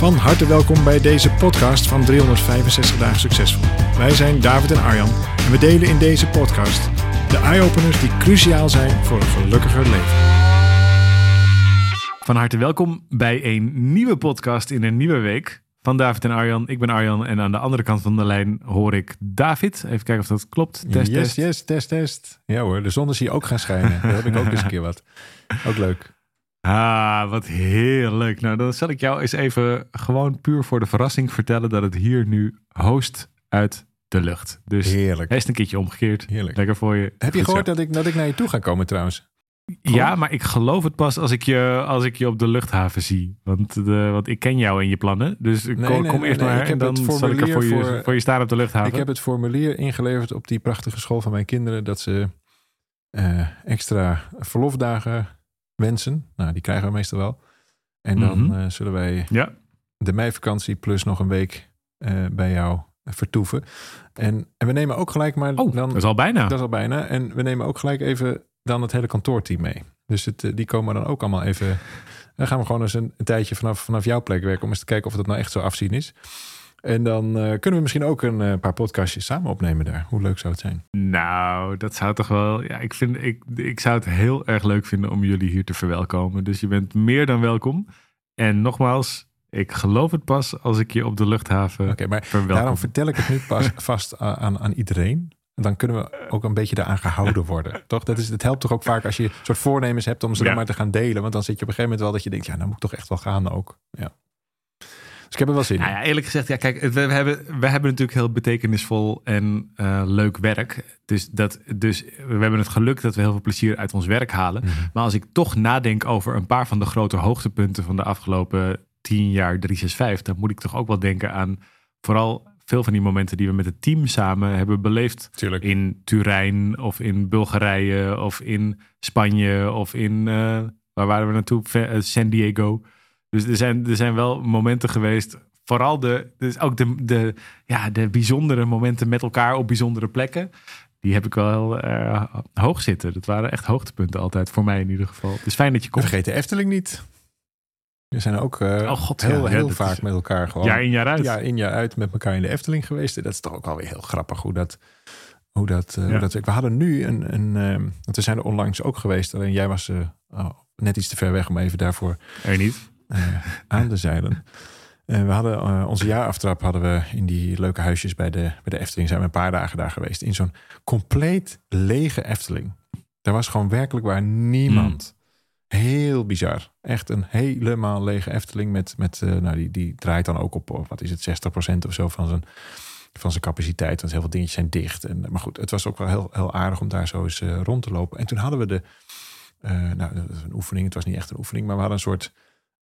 Van harte welkom bij deze podcast van 365 dagen succesvol. Wij zijn David en Arjan en we delen in deze podcast de eye-openers die cruciaal zijn voor een gelukkiger leven. Van harte welkom bij een nieuwe podcast in een nieuwe week van David en Arjan. Ik ben Arjan en aan de andere kant van de lijn hoor ik David. Even kijken of dat klopt. Test, yes, test. yes, test, test. Ja hoor, de zon is hier ook gaan schijnen. Daar heb ik ook eens een keer wat. Ook leuk. Ah, wat heerlijk. Nou, dan zal ik jou eens even gewoon puur voor de verrassing vertellen dat het hier nu host uit de lucht. Dus heerlijk. Hij is een keertje omgekeerd. Heerlijk. Lekker voor je. Heb je gehoord dat ik, dat ik naar je toe ga komen trouwens? Ja, maar ik geloof het pas als ik je, als ik je op de luchthaven zie. Want, de, want ik ken jou en je plannen. Dus nee, kom, nee, kom eerst maar en dan zal ik er voor, je, voor je staan op de luchthaven. Ik heb het formulier ingeleverd op die prachtige school van mijn kinderen. Dat ze uh, extra verlofdagen wensen. Nou, die krijgen we meestal wel. En dan mm zullen wij ja. de meivakantie plus nog een week uh, bij jou vertoeven. En, en we nemen ook gelijk maar... Oh, dan, dat is al bijna. Dat is al bijna. En we nemen ook gelijk even dan het hele kantoorteam mee. Dus het, die komen dan ook allemaal even... Dan gaan we gewoon eens een, een, tijdje vanaf, vanaf jouw plek werken... om eens te kijken of dat nou echt zo afzien is. En dan uh, kunnen we misschien ook een uh, paar podcastjes samen opnemen daar. Hoe leuk zou het zijn? Nou, dat zou toch wel. Ja, ik, vind, ik, ik zou het heel erg leuk vinden om jullie hier te verwelkomen. Dus je bent meer dan welkom. En nogmaals, ik geloof het pas als ik je op de luchthaven Oké, maar verwelkom. daarom vertel ik het nu pas vast aan, aan iedereen. En dan kunnen we ook een beetje daaraan gehouden worden. toch? Dat is, het helpt toch ook vaak als je een soort voornemens hebt om ze ja. dan maar te gaan delen. Want dan zit je op een gegeven moment wel dat je denkt, ja, nou moet ik toch echt wel gaan ook. Ja. Dus ik heb er wel zin in. Nou ja, eerlijk gezegd, ja, kijk, we, hebben, we hebben natuurlijk heel betekenisvol en uh, leuk werk. Dus, dat, dus we hebben het geluk dat we heel veel plezier uit ons werk halen. Mm -hmm. Maar als ik toch nadenk over een paar van de grote hoogtepunten van de afgelopen tien jaar 365, dan moet ik toch ook wel denken aan vooral veel van die momenten die we met het team samen hebben beleefd. Tuurlijk. In Turijn of in Bulgarije of in Spanje of in, uh, waar waren we naartoe? San Diego. Dus er zijn, er zijn wel momenten geweest. Vooral de, dus ook de, de, ja, de bijzondere momenten met elkaar op bijzondere plekken. Die heb ik wel uh, hoog zitten. Dat waren echt hoogtepunten altijd, voor mij in ieder geval. Het is fijn dat je komt. Vergeet de Efteling niet. We zijn ook uh, oh God, heel, ja, heel ja, vaak is, met elkaar gewoon. Jaar in jaar uit. Jaar in jaar uit met elkaar in de Efteling geweest. Dat is toch ook alweer heel grappig hoe dat. Hoe dat, uh, ja. hoe dat we hadden nu een. een want we zijn er onlangs ook geweest. Alleen jij was oh, net iets te ver weg om even daarvoor. Er niet aan de zeilen. Uh, we hadden uh, onze jaaraftrap hadden we in die leuke huisjes bij de, bij de Efteling. Zijn we een paar dagen daar geweest. In zo'n compleet lege Efteling. Daar was gewoon werkelijk waar niemand. Heel bizar. Echt een helemaal lege Efteling. Met, met nou, die, die draait dan ook op, wat is het, 60% of zo van zijn, van zijn capaciteit. Want heel veel dingetjes zijn dicht. En, maar goed, het was ook wel heel, heel aardig om daar zo eens rond te lopen. En toen hadden we de, nou, een oefening. Het was niet echt een oefening, maar we hadden een soort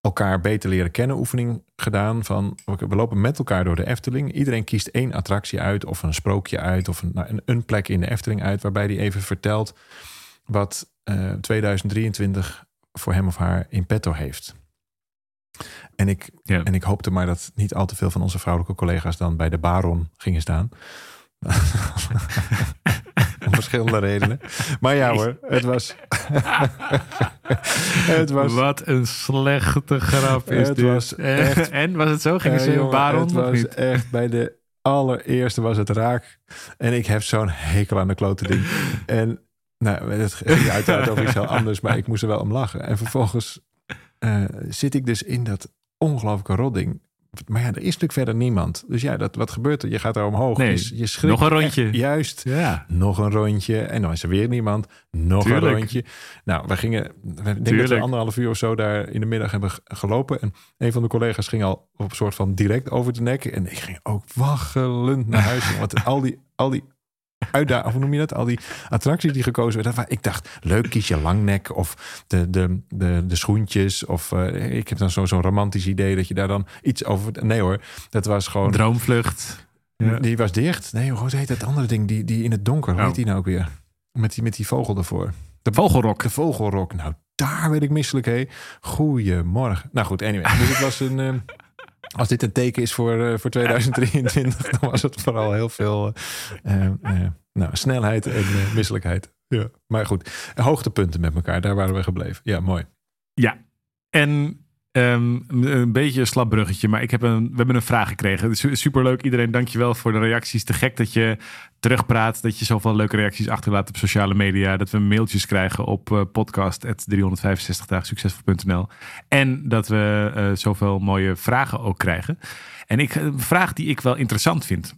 elkaar beter leren kennen oefening gedaan. Van we lopen met elkaar door de Efteling. Iedereen kiest één attractie uit, of een sprookje uit, of een, nou, een plek in de Efteling uit, waarbij hij even vertelt wat uh, 2023 voor hem of haar in petto heeft. En ik, ja. en ik hoopte maar dat niet al te veel van onze vrouwelijke collega's dan bij de Baron gingen staan. Om verschillende redenen. Maar ja hoor, het was... het was... Wat een slechte grap is het dit. Was echt, en was het zo? Gingen ze uh, Baron Het was niet? echt bij de allereerste was het raak. En ik heb zo'n hekel aan de klote ding. en nou, het ging uiteraard over iets heel anders. Maar ik moest er wel om lachen. En vervolgens uh, zit ik dus in dat ongelooflijke rodding. Maar ja, er is natuurlijk verder niemand. Dus ja, dat, wat gebeurt er? Je gaat daar omhoog. Nee, je, je schrikt nog een rondje. Echt, juist. Ja. Nog een rondje. En dan is er weer niemand. Nog Tuurlijk. een rondje. Nou, we gingen... Ik denk dat we anderhalf uur of zo daar in de middag hebben gelopen. En een van de collega's ging al op een soort van direct over de nek. En ik ging ook waggelend naar huis. Want al die, al die uitdagingen, hoe noem je dat? Al die attracties die gekozen werden. Ik dacht, leuk, kies je langnek of de, de, de, de schoentjes. Of uh, ik heb dan zo'n zo romantisch idee dat je daar dan iets over... Nee hoor, dat was gewoon... Droomvlucht. Ja. Die was dicht. Nee, hoe heet dat andere ding? Die, die in het donker, hoe Oh. heet die nou ook weer? Met die, met die vogel ervoor. De vogelrok. De vogelrok. Nou, daar werd ik misselijk, hé. Goedemorgen. Nou goed, anyway. Dus het was een... als dit een teken is voor, eh, voor 2023, dan was het vooral heel veel eh, eh, nou, snelheid en misselijkheid. Ja. Maar goed, hoogtepunten met elkaar, daar waren we gebleven. Ja, mooi. Ja. En ehm, een beetje een slap bruggetje, maar ik heb een, we hebben een vraag gekregen. Su- Superleuk iedereen, dankjewel voor de reacties. Te gek dat je terugpraat, dat je zoveel leuke reacties achterlaat op sociale media. Dat we mailtjes krijgen op podcast.365 dagen succesvol.nl. En dat we uh, zoveel mooie vragen ook krijgen. En ik, een vraag die ik wel interessant vind.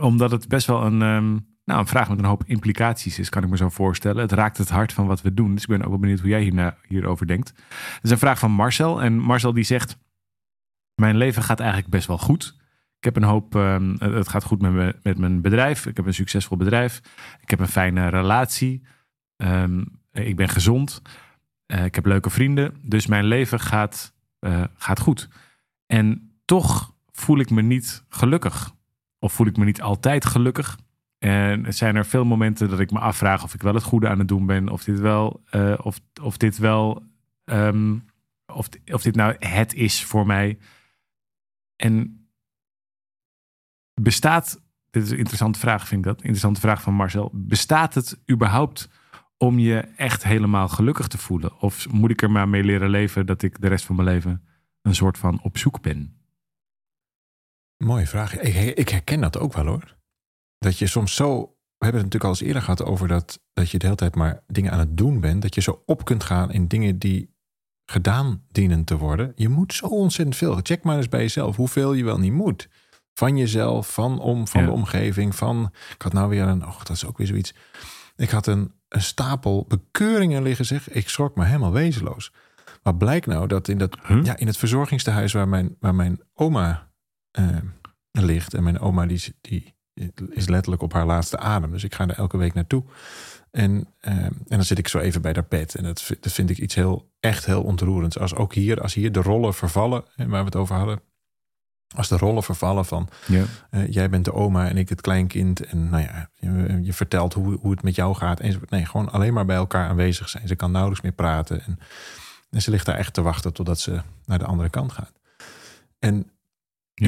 Omdat het best wel een... Um, nou, een vraag met een hoop implicaties is, kan ik me zo voorstellen. Het raakt het hart van wat we doen. Dus ik ben ook wel benieuwd hoe jij hierna, hierover denkt. Het is een vraag van Marcel. En Marcel die zegt... Mijn leven gaat eigenlijk best wel goed. Ik heb een hoop... Um, het gaat goed met, me, met mijn bedrijf. Ik heb een succesvol bedrijf. Ik heb een fijne relatie. Um, ik ben gezond. Uh, ik heb leuke vrienden. Dus mijn leven gaat, uh, gaat goed. En toch voel ik me niet gelukkig. Of voel ik me niet altijd gelukkig. En er zijn er veel momenten dat ik me afvraag of ik wel het goede aan het doen ben. Of dit wel, uh, of, of dit wel, um, of, of dit nou het is voor mij. En bestaat, dit is een interessante vraag vind ik dat, interessante vraag van Marcel. Bestaat het überhaupt om je echt helemaal gelukkig te voelen? Of moet ik er maar mee leren leven dat ik de rest van mijn leven een soort van op zoek ben? Mooie vraag. Ik, ik herken dat ook wel hoor dat je soms zo. We hebben het natuurlijk al eens eerder gehad over dat, dat je de hele tijd maar dingen aan het doen bent. Dat je zo op kunt gaan in dingen die gedaan dienen te worden. Je moet zo ontzettend veel. Check maar eens bij jezelf hoeveel je wel niet moet. Van jezelf, van, om, van Ja. de omgeving, van... Ik had nou weer een... Oh, dat is ook weer zoiets. Ik had een, een stapel bekeuringen liggen, zeg. Ik schrok me helemaal wezenloos. Maar blijkt nou dat in, dat, Huh? ja, in het verzorgingstehuis waar mijn, waar mijn oma eh, ligt... en mijn oma die, die is letterlijk op haar laatste adem. Dus ik ga er elke week naartoe. En, eh, en dan zit ik zo even bij haar bed. En dat, vind- dat vind ik iets heel, echt heel ontroerends. Als ook hier, als hier de rollen vervallen, waar we het over hadden. Als de rollen vervallen van Ja. eh, jij bent de oma en ik het kleinkind. En nou ja, je, je vertelt hoe, hoe het met jou gaat. enzovoort. Nee, gewoon alleen maar bij elkaar aanwezig zijn. Ze kan nauwelijks meer praten. En, en ze ligt daar echt te wachten totdat ze naar de andere kant gaat. En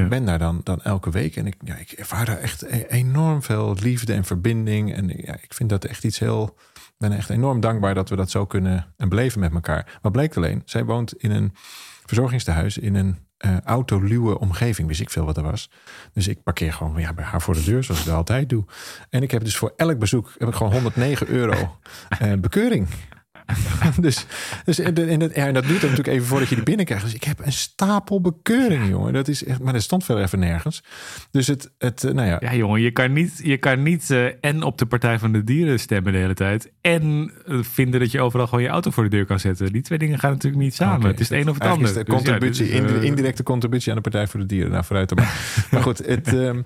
Ik ben daar dan, dan elke week en ik, ja, ik ervaar daar echt e- enorm veel liefde en verbinding. En ja, ik vind dat echt iets heel. Ik ben echt enorm dankbaar dat we dat zo kunnen en beleven met elkaar. Maar bleek alleen, zij woont in een verzorgingstehuis in een eh autoluwe omgeving. Wist ik veel wat er was. Dus ik parkeer gewoon ja, bij haar voor de deur, zoals ik dat altijd doe. En ik heb dus voor elk bezoek heb ik gewoon 109 euro eh, bekeuring. dus dus en, en, dat, en dat duurt natuurlijk even voordat je die binnenkrijgt. Dus ik heb een stapel bekeuringen, jongen. Dat is echt, maar dat stond veel even nergens. Dus het, het eh, nou ja, Ja, jongen, je kan niet, je kan niet eh, en op de Partij van de Dieren stemmen de hele tijd. En eh, vinden dat je overal gewoon je auto voor de deur kan zetten. Die twee dingen gaan natuurlijk niet samen. Het is het een of het ander. Is de Dus contributie, is, indi- indirecte contributie aan de Partij voor de Dieren. Nou, vooruit maar. maar goed, het, ehm,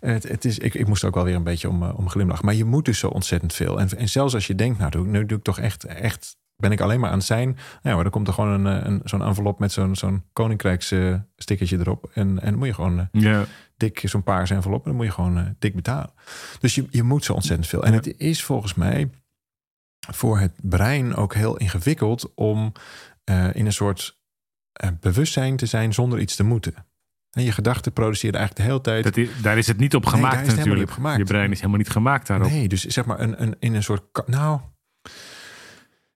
het, het is, ik, ik moest ook wel weer een beetje om, om glimlachen. Maar je moet dus zo ontzettend veel. En, en zelfs als je denkt, nou, doe, nu doe ik toch echt, echt ben ik alleen maar aan het zijn. Nou, ja, maar dan komt er gewoon een, eh, een, zo'n envelop met zo'n zo'n koninkrijks eh, stickertje erop. En, en dan moet je gewoon eh, dik, zo'n paarse envelop. En dan moet je gewoon dik betalen. Dus je, je moet zo ontzettend veel. En Ja. het is volgens mij voor het brein ook heel ingewikkeld om in een soort bewustzijn te zijn zonder iets te moeten. En je gedachten produceren eigenlijk de hele tijd. dat is, daar is het niet op Nee, gemaakt daar is natuurlijk. niet op gemaakt. Je brein is helemaal niet gemaakt daarop. Nee, dus zeg maar een, een, in een soort. Nou,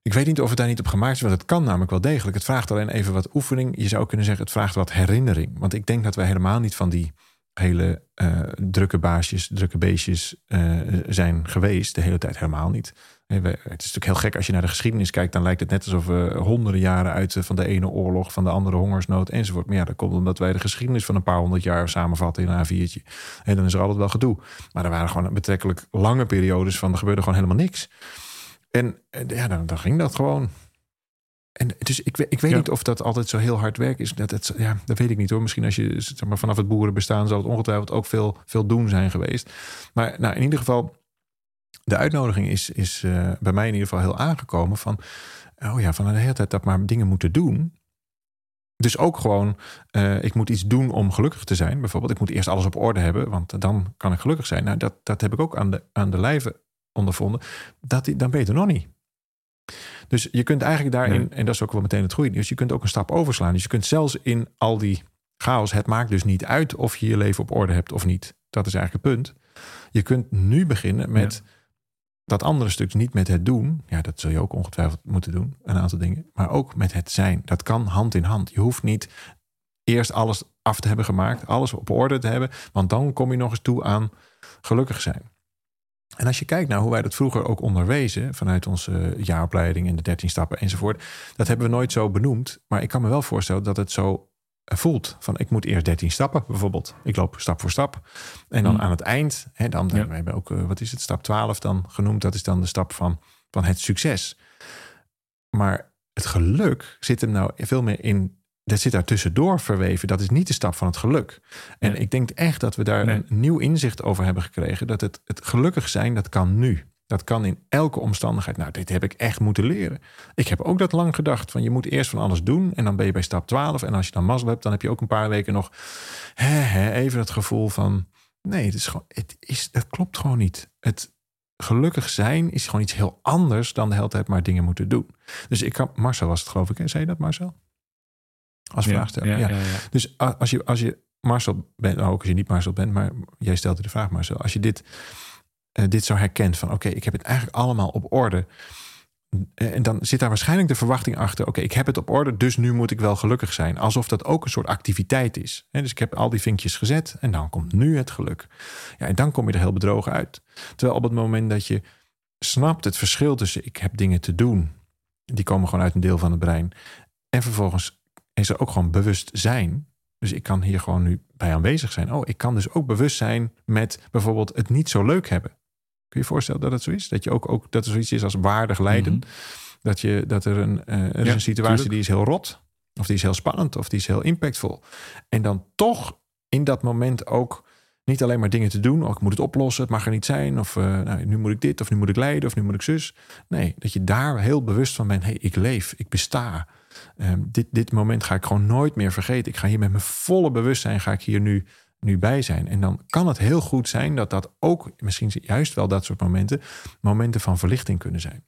ik weet niet of het daar niet op gemaakt is, want het kan namelijk wel degelijk. Het vraagt alleen even wat oefening. Je zou kunnen zeggen, het vraagt wat herinnering. Want ik denk dat wij helemaal niet van die hele eh, drukke baasjes, drukke beestjes eh, zijn geweest. De hele tijd helemaal niet. Het is natuurlijk heel gek als je naar de geschiedenis kijkt. Dan lijkt het net alsof we honderden jaren uit eh, van de ene oorlog, van de andere hongersnood enzovoort. Maar ja, dat komt omdat wij de geschiedenis van een paar honderd jaar samenvatten in een A4'tje. En dan is er altijd wel gedoe. Maar er waren gewoon betrekkelijk lange periodes van er gebeurde gewoon helemaal niks. En eh, ja, dan, dan ging dat gewoon. En dus ik, ik weet Ja. niet of dat altijd zo heel hard werk is. Dat, het, ja, dat weet ik niet hoor. Misschien als je zeg maar, vanaf het boerenbestaan zal het ongetwijfeld ook veel, veel doen zijn geweest. Maar nou, in ieder geval, de uitnodiging is, is uh, bij mij in ieder geval heel aangekomen van, oh ja, van de hele tijd dat maar dingen moeten doen. Dus ook gewoon, uh, ik moet iets doen om gelukkig te zijn. Bijvoorbeeld, ik moet eerst alles op orde hebben, want dan kan ik gelukkig zijn. Nou, dat, dat heb ik ook aan de, aan de lijve ondervonden. Dat, dan ben je er nog niet. Dus je kunt eigenlijk daarin, en dat is ook wel meteen het goede dus je kunt ook een stap overslaan. Dus je kunt zelfs in al die chaos, het maakt dus niet uit of je je leven op orde hebt of niet. Dat is eigenlijk het punt. Je kunt nu beginnen met dat andere stuk, niet met het doen. Ja, dat zul je ook ongetwijfeld moeten doen, een aantal dingen. Maar ook met het zijn. Dat kan hand in hand. Je hoeft niet eerst alles af te hebben gemaakt, alles op orde te hebben, want dan kom je nog eens toe aan gelukkig zijn. En als je kijkt naar hoe wij dat vroeger ook onderwezen, vanuit onze jaaropleiding in de 13 stappen enzovoort, dat hebben we nooit zo benoemd. Maar ik kan me wel voorstellen dat het zo voelt. Van ik moet eerst 13 stappen bijvoorbeeld. Ik loop stap voor stap. En dan hmm. aan het eind, hè, dan ja. we hebben ook, eh, wat is het, stap 12 dan genoemd. Dat is dan de stap van, van het succes. Maar het geluk zit hem nou veel meer in dat zit daar tussendoor verweven. Dat is niet de stap van het geluk. En ik denk echt dat we daar een nieuw inzicht over hebben gekregen. Dat het, het gelukkig zijn, dat kan nu. Dat kan in elke omstandigheid. Nou, dit heb ik echt moeten leren. Ik heb ook dat lang gedacht. Van je moet eerst van alles doen. En dan ben je bij stap 12. En als je dan mazzel hebt, dan heb je ook een paar weken nog hè, hè, even het gevoel van. Nee, het is gewoon, het is, dat klopt gewoon niet. Het gelukkig zijn is gewoon iets heel anders dan de hele tijd maar dingen moeten doen. Dus ik kan, Marcel was het geloof ik. Zei je dat Marcel? Als vraagsteller. Ja, ja, Dus als je, als je Marcel bent, nou, ook als je niet Marcel bent, maar jij stelde de vraag Marcel. Als je dit, uh, dit zo herkent van oké, ik heb het eigenlijk allemaal op orde. Eh, en dan zit daar waarschijnlijk de verwachting achter: oké, ik heb het op orde, dus nu moet ik wel gelukkig zijn. Alsof dat ook een soort activiteit is. Dus ik heb al die vinkjes gezet en dan komt nu het geluk. Ja, en dan kom je er heel bedrogen uit. Terwijl op het moment dat je snapt het verschil tussen ik heb dingen te doen, die komen gewoon uit een deel van het brein. En vervolgens is er ook gewoon bewust zijn. Dus ik kan hier gewoon nu bij aanwezig zijn. Oh, ik kan dus ook bewust zijn met bijvoorbeeld het niet zo leuk hebben. Kun je je voorstellen dat het zo is? Dat je ook, ook dat er zoiets is als waardig lijden. Mhm. Dat, je, dat er een, uh, er is een situatie die is heel rot. Of die is heel spannend. Of die is heel impactvol. En dan toch in dat moment ook niet alleen maar dingen te doen. Oh, ik moet het oplossen. Het mag er niet zijn. Of uh, nou, nu moet ik dit. Of nu moet ik lijden. Of nu moet ik zus. Nee, dat je daar heel bewust van bent. hey, ik leef. Ik besta. Ehm, dit, dit moment ga ik gewoon nooit meer vergeten. Ik ga hier met mijn volle bewustzijn ga ik hier nu, nu bij zijn. En dan kan het heel goed zijn dat dat ook, misschien juist wel dat soort momenten, momenten van verlichting kunnen zijn.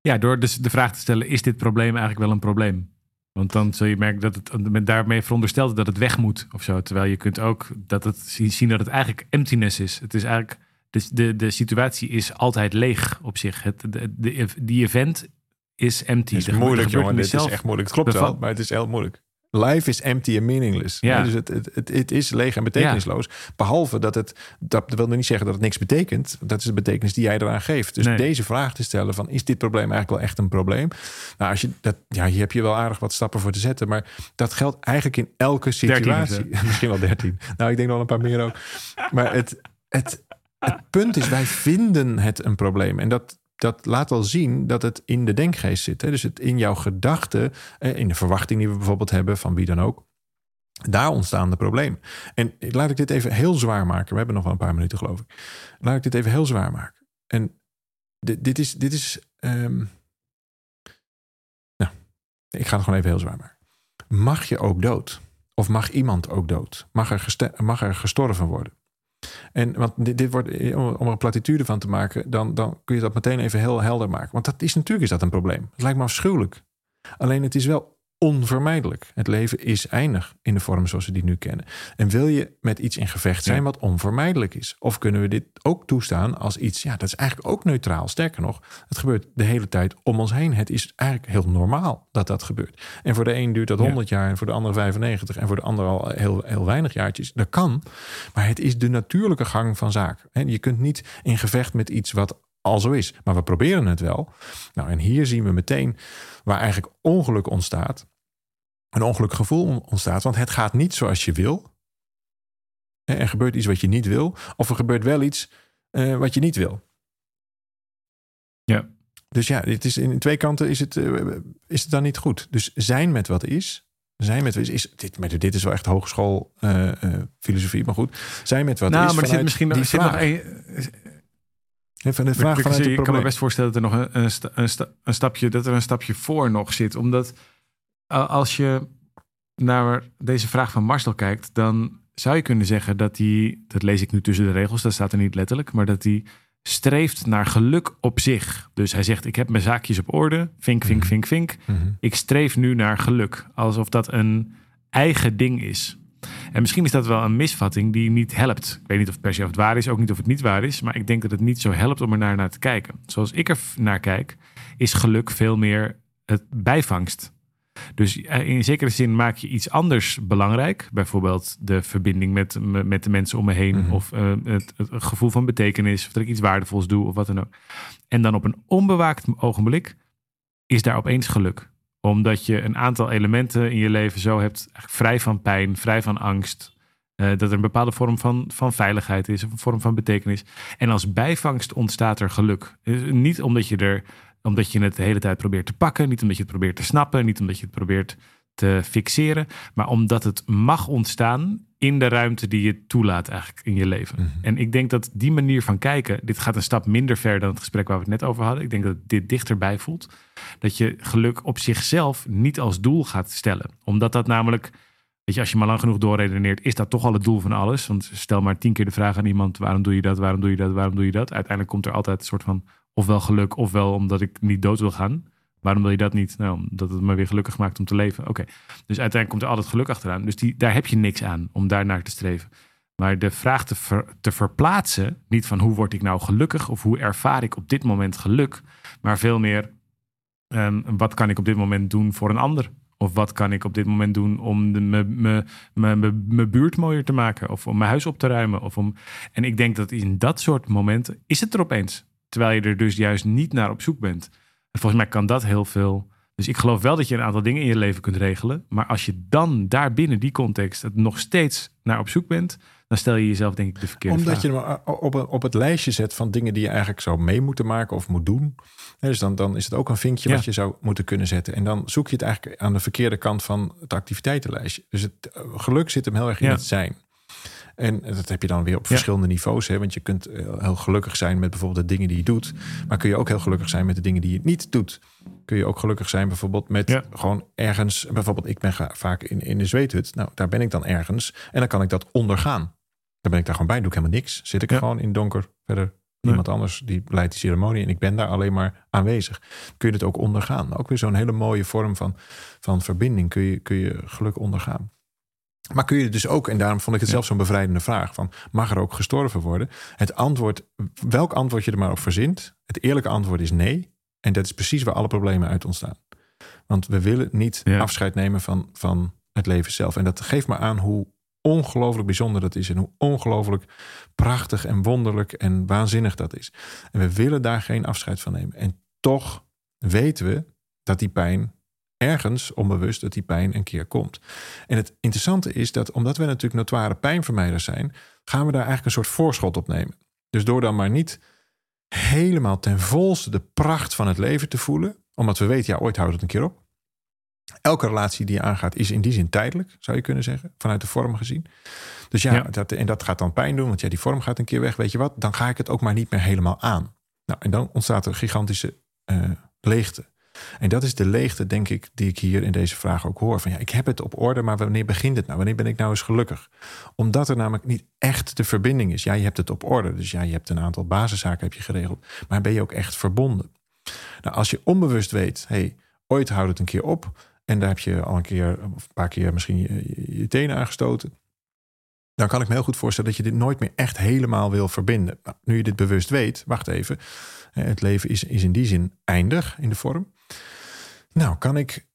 Ja, door dus de vraag te stellen, is dit probleem eigenlijk wel een probleem? Want dan zul je merken dat het men daarmee veronderstelt dat het weg moet of zo. Terwijl je kunt ook dat het zien dat het eigenlijk emptiness is. Het is eigenlijk de, de, de situatie is altijd leeg op zich. Het, de, de, die event is empty. Het is moeilijk, jongen. Dit is echt moeilijk. Het klopt wel, maar het is heel moeilijk. Life is empty and meaningless. Ja. Dus het, het, het, het, is leeg en betekenisloos. Behalve dat het, dat wil niet zeggen dat het niks betekent. Dat is de betekenis die jij eraan geeft. Dus deze vraag te stellen van, is dit probleem eigenlijk wel echt een probleem? Nou, als je dat, ja, hier heb je wel aardig wat stappen voor te zetten. Maar dat geldt eigenlijk in elke situatie. Misschien wel dertien. Nou, ik denk nog een paar meer ook. Maar het, het, het punt is, wij vinden het een probleem. En dat, dat laat al zien dat het in de denkgeest zit. Hè? Dus het in jouw gedachten, eh, in de verwachting die we bijvoorbeeld hebben van wie dan ook. Daar ontstaan de problemen. En laat ik dit even heel zwaar maken. We hebben nog wel een paar minuten, geloof ik. Laat ik dit even heel zwaar maken. En dit, is. Dit is um... nou, ik ga het gewoon even heel zwaar maken. Mag je ook dood? Of mag iemand ook dood? Mag er, mag er gestorven worden? En want dit, dit wordt, om er een platitude van te maken, dan, dan kun je dat meteen even heel helder maken. Want dat is natuurlijk is dat een probleem. Het lijkt me afschuwelijk. Alleen het is wel onvermijdelijk. Het leven is eindig in de vorm zoals we die nu kennen. En wil je met iets in gevecht zijn wat onvermijdelijk is? Of kunnen we dit ook toestaan als iets, ja, dat is eigenlijk ook neutraal. Sterker nog, het gebeurt de hele tijd om ons heen. Het is eigenlijk heel normaal dat dat gebeurt. En voor de een duurt dat 100 jaar en voor de andere 95 en voor de ander al heel, heel weinig jaartjes. Dat kan, maar het is de natuurlijke gang van zaken. En je kunt niet in gevecht met iets wat al zo is. Maar we proberen het wel. Nou, en hier zien we meteen waar eigenlijk ongeluk ontstaat. Een ongelukkig gevoel ontstaat, want het gaat niet zoals je wil. Er gebeurt iets wat je niet wil, of er gebeurt wel iets uh, wat je niet wil. Ja. Dus ja, het is in twee kanten is het, uh, is het dan niet goed. Dus zijn met wat is, zijn met wat is, is dit, maar dit is wel echt hogeschool uh, filosofie, maar goed. Zijn met wat nou, is. maar er zit misschien die zit nog een, Even de vraag vanuit het ik kan me best voorstellen dat er nog een, een, sta- een, sta- een stapje, dat er een stapje voor nog zit. Omdat als je naar deze vraag van Marcel kijkt, dan zou je kunnen zeggen dat hij, dat lees ik nu tussen de regels, dat staat er niet letterlijk, maar dat hij streeft naar geluk op zich. Dus hij zegt: Ik heb mijn zaakjes op orde, vink, vink, Mhm. vink, vink. Mhm. Ik streef nu naar geluk, alsof dat een eigen ding is. En misschien is dat wel een misvatting die niet helpt. Ik weet niet of het per se of het waar is, ook niet of het niet waar is. Maar ik denk dat het niet zo helpt om er naar, naar te kijken. Zoals ik er naar kijk, is geluk veel meer het bijvangst. Dus eh, in zekere zin maak je iets anders belangrijk. Bijvoorbeeld de verbinding met, me- met de mensen om me heen. Mhm. Of eh, het, het gevoel van betekenis. Of dat ik iets waardevols doe of wat dan ook. En dan op een onbewaakt ogenblik is daar opeens geluk omdat je een aantal elementen in je leven zo hebt, vrij van pijn, vrij van angst. eh, dat er een bepaalde vorm van, van veiligheid is, of een vorm van betekenis. En als bijvangst ontstaat er geluk. Dus niet omdat je, er, omdat je het de hele tijd probeert te pakken, niet omdat je het probeert te snappen, niet omdat je het probeert te fixeren, maar omdat het mag ontstaan in de ruimte die je toelaat eigenlijk in je leven. Mhm. En ik denk dat die manier van kijken, dit gaat een stap minder ver dan het gesprek waar we het net over hadden. Ik denk dat dit dichterbij voelt. Dat je geluk op zichzelf niet als doel gaat stellen. Omdat dat namelijk, weet je, als je maar lang genoeg doorredeneert, is dat toch al het doel van alles. Want stel maar tien keer de vraag aan iemand, waarom doe je dat, waarom doe je dat, waarom doe je dat? Uiteindelijk komt er altijd een soort van, ofwel geluk, ofwel omdat ik niet dood wil gaan. Waarom wil je dat niet? Nou, omdat het me weer gelukkig maakt om te leven. Oké. Dus uiteindelijk komt er altijd geluk achteraan. Dus die, daar heb je niks aan om daar naar te streven. Maar de vraag te, ver- te verplaatsen, niet van hoe word ik nou gelukkig of hoe ervaar ik op dit moment geluk, maar veel meer ehm, wat kan ik op dit moment doen voor een ander? Of wat kan ik op dit moment doen om mijn buurt mooier te maken? Of om mijn huis op te ruimen? Of om... En ik denk dat in dat soort momenten is het er opeens. Terwijl je er dus juist niet naar op zoek bent. En volgens mij kan dat heel veel. Dus ik geloof wel dat je een aantal dingen in je leven kunt regelen. Maar als je dan daar binnen die context het nog steeds naar op zoek bent, dan stel je jezelf denk ik de verkeerde Omdat vraag. je hem eh, op, op het lijstje zet van dingen die je eigenlijk zou mee moeten maken of moet doen. Dus dan, dan is het ook een vinkje Ja. wat je zou moeten kunnen zetten. En dan zoek je het eigenlijk aan de verkeerde kant van het activiteitenlijstje. Dus het eh, geluk zit hem heel erg in Ja. het zijn. En dat heb je dan weer op Ja. verschillende niveaus. Hè? Want je kunt eh, heel gelukkig zijn met bijvoorbeeld de dingen die je doet. Maar kun je ook heel gelukkig zijn met de dingen die je niet doet. Kun je ook gelukkig zijn bijvoorbeeld met Ja. gewoon ergens. Bijvoorbeeld ik ben ga- vaak in, in de zweethut. Nou, daar ben ik dan ergens. En dan kan ik dat ondergaan. Dan ben ik daar gewoon bij. Doe ik helemaal niks. Zit ik Ja. gewoon in donker. Verder niemand anders die leidt die ceremonie. En ik ben daar alleen maar aanwezig. Kun je het ook ondergaan. Ook weer zo'n hele mooie vorm van, van verbinding. Kun je, kun je geluk ondergaan. Maar kun je dus ook, en daarom vond ik het Ja. zelf zo'n bevrijdende vraag: van, mag er ook gestorven worden? Het antwoord, welk antwoord je er maar op verzint, het eerlijke antwoord is nee. En dat is precies waar alle problemen uit ontstaan. Want we willen niet Ja. afscheid nemen van, van het leven zelf. En dat geeft me aan hoe ongelooflijk bijzonder dat is. En hoe ongelooflijk prachtig en wonderlijk en waanzinnig dat is. En we willen daar geen afscheid van nemen. En toch weten we dat die pijn ergens onbewust dat die pijn een keer komt. En het interessante is dat omdat we natuurlijk notoire pijnvermijders zijn, gaan we daar eigenlijk een soort voorschot op nemen. Dus door dan maar niet helemaal ten volste de pracht van het leven te voelen, omdat we weten, ja, ooit houdt het een keer op. Elke relatie die je aangaat is in die zin tijdelijk, zou je kunnen zeggen, vanuit de vorm gezien. Dus ja, Ja. Dat, en dat gaat dan pijn doen, want ja, die vorm gaat een keer weg. Weet je wat, dan ga ik het ook maar niet meer helemaal aan. Nou, en dan ontstaat er gigantische eh, leegte. En dat is de leegte, denk ik, die ik hier in deze vraag ook hoor. Van ja, ik heb het op orde, maar wanneer begint het nou? Wanneer ben ik nou eens gelukkig? Omdat er namelijk niet echt de verbinding is. Ja, je hebt het op orde. Dus ja, je hebt een aantal basiszaken heb je geregeld. Maar ben je ook echt verbonden? Nou, als je onbewust weet, hey, ooit houdt het een keer op. En daar heb je al een keer, of een paar keer misschien je, tenen aangestoten. Dan kan ik me heel goed voorstellen dat je dit nooit meer echt helemaal wil verbinden. Nou, nu je dit bewust weet, wacht even. hè, Het leven is, is in die zin eindig in de vorm. Nou, kan ik,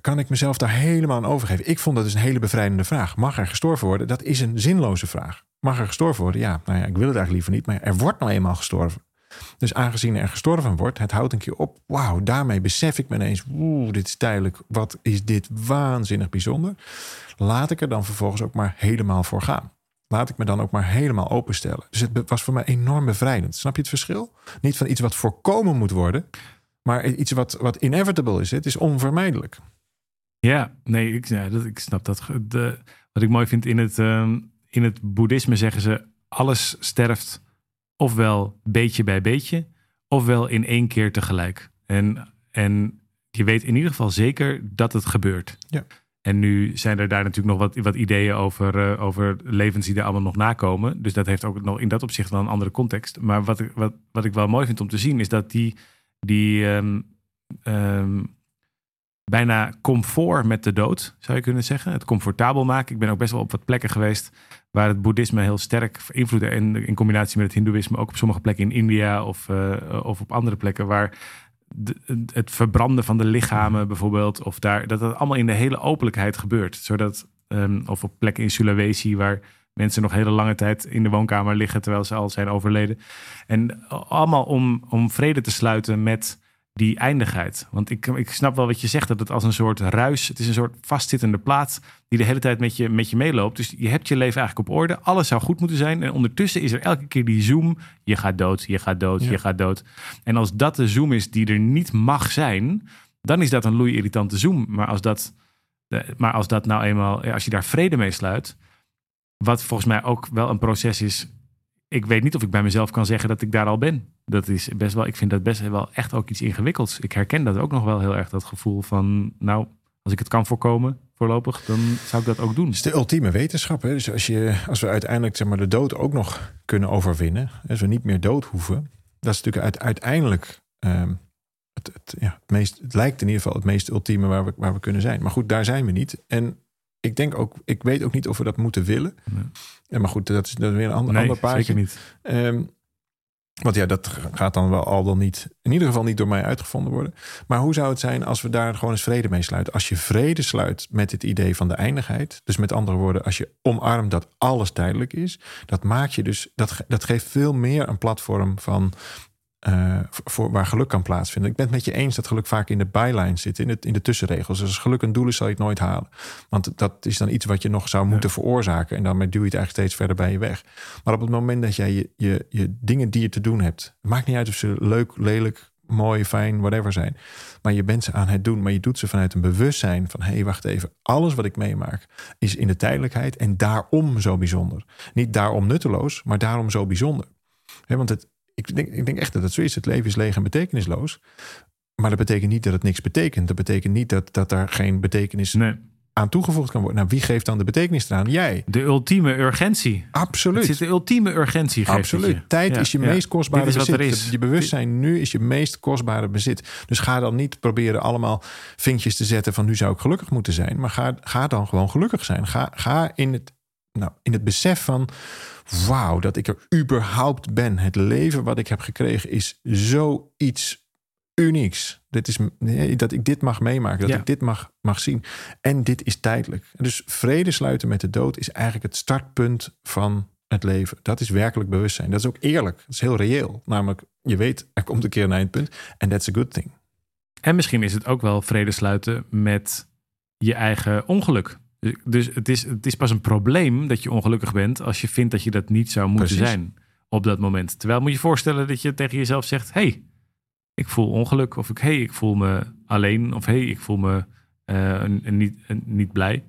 kan ik mezelf daar helemaal aan overgeven? Ik vond dat dus een hele bevrijdende vraag. Mag er gestorven worden? Dat is een zinloze vraag. Mag er gestorven worden? Ja, nou ja, ik wil het eigenlijk liever niet, maar er wordt nou eenmaal gestorven. Dus aangezien er gestorven wordt, het houdt een keer op. Wauw, daarmee besef ik me ineens, oeh, dit is tijdelijk. Wat is dit waanzinnig bijzonder. Laat ik er dan vervolgens ook maar helemaal voor gaan. Laat ik me dan ook maar helemaal openstellen. Dus het was voor mij enorm bevrijdend. Snap je het verschil? Niet van iets wat voorkomen moet worden, maar iets wat, wat inevitable is. Het is onvermijdelijk. Ja, nee, ik, ja, dat, ik snap dat. De, wat ik mooi vind in het, ehm, in het boeddhisme zeggen ze: alles sterft ofwel beetje bij beetje, ofwel in één keer tegelijk. En, en je weet in ieder geval zeker dat het gebeurt. Ja. En nu zijn er daar natuurlijk nog wat, wat ideeën over, uh, over levens die er allemaal nog nakomen. Dus dat heeft ook nog in dat opzicht wel een andere context. Maar wat wat, wat ik wel mooi vind om te zien, is dat die, die um, um, bijna comfort met de dood, zou je kunnen zeggen. Het comfortabel maken. Ik ben ook best wel op wat plekken geweest waar het boeddhisme heel sterk invloed in, in combinatie met het hindoeïsme. Ook op sommige plekken in India of, uh, of op andere plekken waar het verbranden van de lichamen bijvoorbeeld. Of daar, dat dat allemaal in de hele openlijkheid gebeurt. Zodat, um, of op plekken in Sulawesi waar mensen nog hele lange tijd in de woonkamer liggen terwijl ze al zijn overleden. En allemaal om, om vrede te sluiten met die eindigheid. Want ik, ik snap wel wat je zegt, dat het als een soort ruis, het is een soort vastzittende plaat die de hele tijd met je, met je meeloopt. Dus je hebt je leven eigenlijk op orde. Alles zou goed moeten zijn. En ondertussen is er elke keer die zoom. Je gaat dood, je gaat dood, je gaat dood. En als dat de zoom is die er niet mag zijn, dan is dat een loei irritante zoom. Maar als dat, maar als dat nou eenmaal, als je daar vrede mee sluit, wat volgens mij ook wel een proces is ik weet niet of ik bij mezelf kan zeggen dat ik daar al ben. Dat is best wel, ik vind dat best wel echt ook iets ingewikkelds. Ik herken dat ook nog wel heel erg, dat gevoel van, nou, als ik het kan voorkomen voorlopig, dan zou ik dat ook doen. Het is de ultieme wetenschap. Hè? Dus als, je, als we uiteindelijk zeg maar, de dood ook nog kunnen overwinnen, als we niet meer dood hoeven, dat is natuurlijk uiteindelijk ehm, het, het, ja, het, meest, het lijkt in ieder geval het meest ultieme waar we, waar we kunnen zijn. Maar goed, daar zijn we niet. En ik denk ook, ik weet ook niet of we dat moeten willen. Nee. Maar goed, dat is, weer een ander, nee, ander paardje. Zeker niet. Um, want ja, dat gaat dan wel al dan niet, in ieder geval niet door mij uitgevonden worden. Maar hoe zou het zijn als we daar gewoon eens vrede mee sluiten? Als je vrede sluit met het idee van de eindigheid. Dus met andere woorden, als je omarmt dat alles tijdelijk is. Dat maakt je dus, dat, dat geeft veel meer een platform van uh, voor, waar geluk kan plaatsvinden. Ik ben het met je eens dat geluk vaak in de byline zit, in, het, in de tussenregels. Dus als geluk een doel is, zal je het nooit halen. Want dat is dan iets wat je nog zou moeten veroorzaken. En daarmee duw je het eigenlijk steeds verder bij je weg. Maar op het moment dat jij je, je, je dingen die je te doen hebt, maakt niet uit of ze leuk, lelijk, mooi, fijn, whatever zijn. Maar je bent ze aan het doen, maar je doet ze vanuit een bewustzijn van hé, hey, wacht even, alles wat ik meemaak is in de tijdelijkheid en daarom zo bijzonder. Niet daarom nutteloos, maar daarom zo bijzonder. want het, ik, denk, ik denk echt dat het zo is. Het leven is leeg en betekenisloos. Maar dat betekent niet dat het niks betekent. Dat betekent niet dat, dat daar geen betekenis nee. aan toegevoegd kan worden. Nou, wie geeft dan de betekenis eraan? Jij. De ultieme urgentie. Absoluut. Het is de ultieme urgentie. Absoluut. Tijd is je meest kostbare is bezit. Is. Je bewustzijn nu is je meest kostbare bezit. Dus ga dan niet proberen allemaal vinkjes te zetten van nu zou ik gelukkig moeten zijn. Maar ga, ga dan gewoon gelukkig zijn. Ga, ga in, het, nou, in het besef van wauw, dat ik er überhaupt ben. Het leven wat ik heb gekregen is zoiets unieks. Dit is, dat ik dit mag meemaken, dat ik dit mag, mag zien. En dit is tijdelijk. Dus vrede sluiten met de dood is eigenlijk het startpunt van het leven. Dat is werkelijk bewustzijn. Dat is ook eerlijk. Dat is heel reëel. Namelijk, je weet, er komt een keer een eindpunt. En that's a good thing. En misschien is het ook wel vrede sluiten met je eigen ongeluk. Dus het is, het is pas een probleem dat je ongelukkig bent als je vindt dat je dat niet zou moeten zijn op dat moment. Terwijl moet je voorstellen dat je tegen jezelf zegt: hey, ik voel ongeluk. Of ik, hey, ik voel me alleen. Of hey, ik voel me uh, niet, niet blij.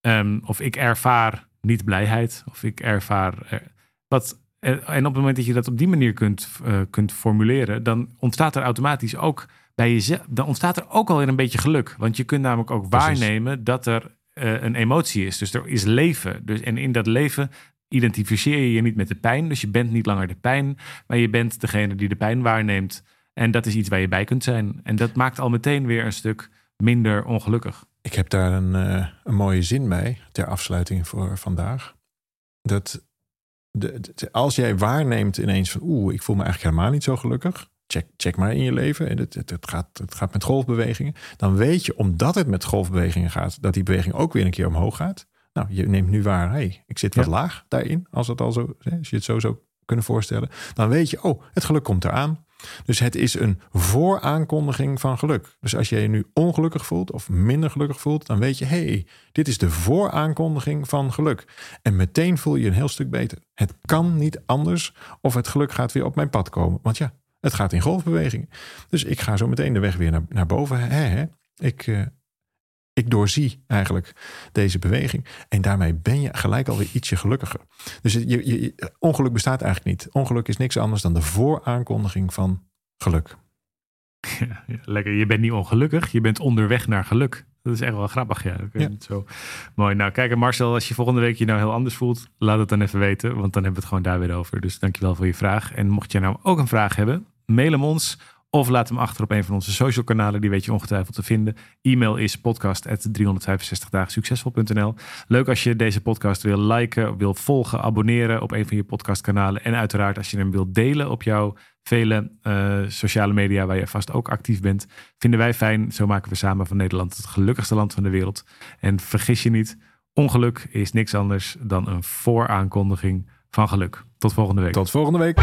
Um, of ik ervaar niet blijheid. Of ik ervaar. wat, en op het moment dat je dat op die manier kunt, uh, kunt formuleren, dan ontstaat er automatisch ook bij jezelf. Dan ontstaat er ook alweer een beetje geluk. Want je kunt namelijk ook Precies. waarnemen dat er uh, een emotie is. Dus er is leven. Dus, en in dat leven identificeer je je niet met de pijn. Dus je bent niet langer de pijn, maar je bent degene die de pijn waarneemt. En dat is iets waar je bij kunt zijn. En dat maakt al meteen weer een stuk minder ongelukkig. Ik heb daar een, uh, een mooie zin bij ter afsluiting voor vandaag. Dat de, als jij waarneemt ineens van oeh, ik voel me eigenlijk helemaal niet zo gelukkig check, check maar in je leven. Het, het, het, gaat, het gaat met golfbewegingen. Dan weet je, omdat het met golfbewegingen gaat, dat die beweging ook weer een keer omhoog gaat. Nou, je neemt nu waar, hey, ik zit wat laag daarin. Als, het al zo, als je het zo zou kunnen voorstellen. Dan weet je, oh, het geluk komt eraan. Dus het is een vooraankondiging van geluk. Dus als je je nu ongelukkig voelt of minder gelukkig voelt, dan weet je, hey, dit is de vooraankondiging van geluk. En meteen voel je je een heel stuk beter. Het kan niet anders of het geluk gaat weer op mijn pad komen. Want ja, het gaat in golfbewegingen. Dus ik ga zo meteen de weg weer naar, naar boven. Ik, uh, ik doorzie eigenlijk deze beweging. En daarmee ben je gelijk alweer ietsje gelukkiger. Dus je, je, ongeluk bestaat eigenlijk niet. Ongeluk is niks anders dan de vooraankondiging van geluk. Ja, lekker. Je bent niet ongelukkig, je bent onderweg naar geluk. Dat is echt wel grappig, ja. ja. Zo. Mooi. Nou, kijk, Marcel, als je volgende week je nou heel anders voelt, laat het dan even weten, want dan hebben we het gewoon daar weer over. Dus dankjewel voor je vraag. En mocht je nou ook een vraag hebben, mail hem ons of laat hem achter op een van onze social kanalen. Die weet je ongetwijfeld te vinden. E-mail is podcast.365dagensuccesvol.nl Leuk als je deze podcast wil liken, wil volgen, abonneren op een van je podcastkanalen. En uiteraard als je hem wilt delen op jouw vele uh, sociale media waar je vast ook actief bent. Vinden wij fijn. Zo maken we samen van Nederland het gelukkigste land van de wereld. En vergis je niet, ongeluk is niks anders dan een vooraankondiging van geluk. Tot volgende week. Tot volgende week.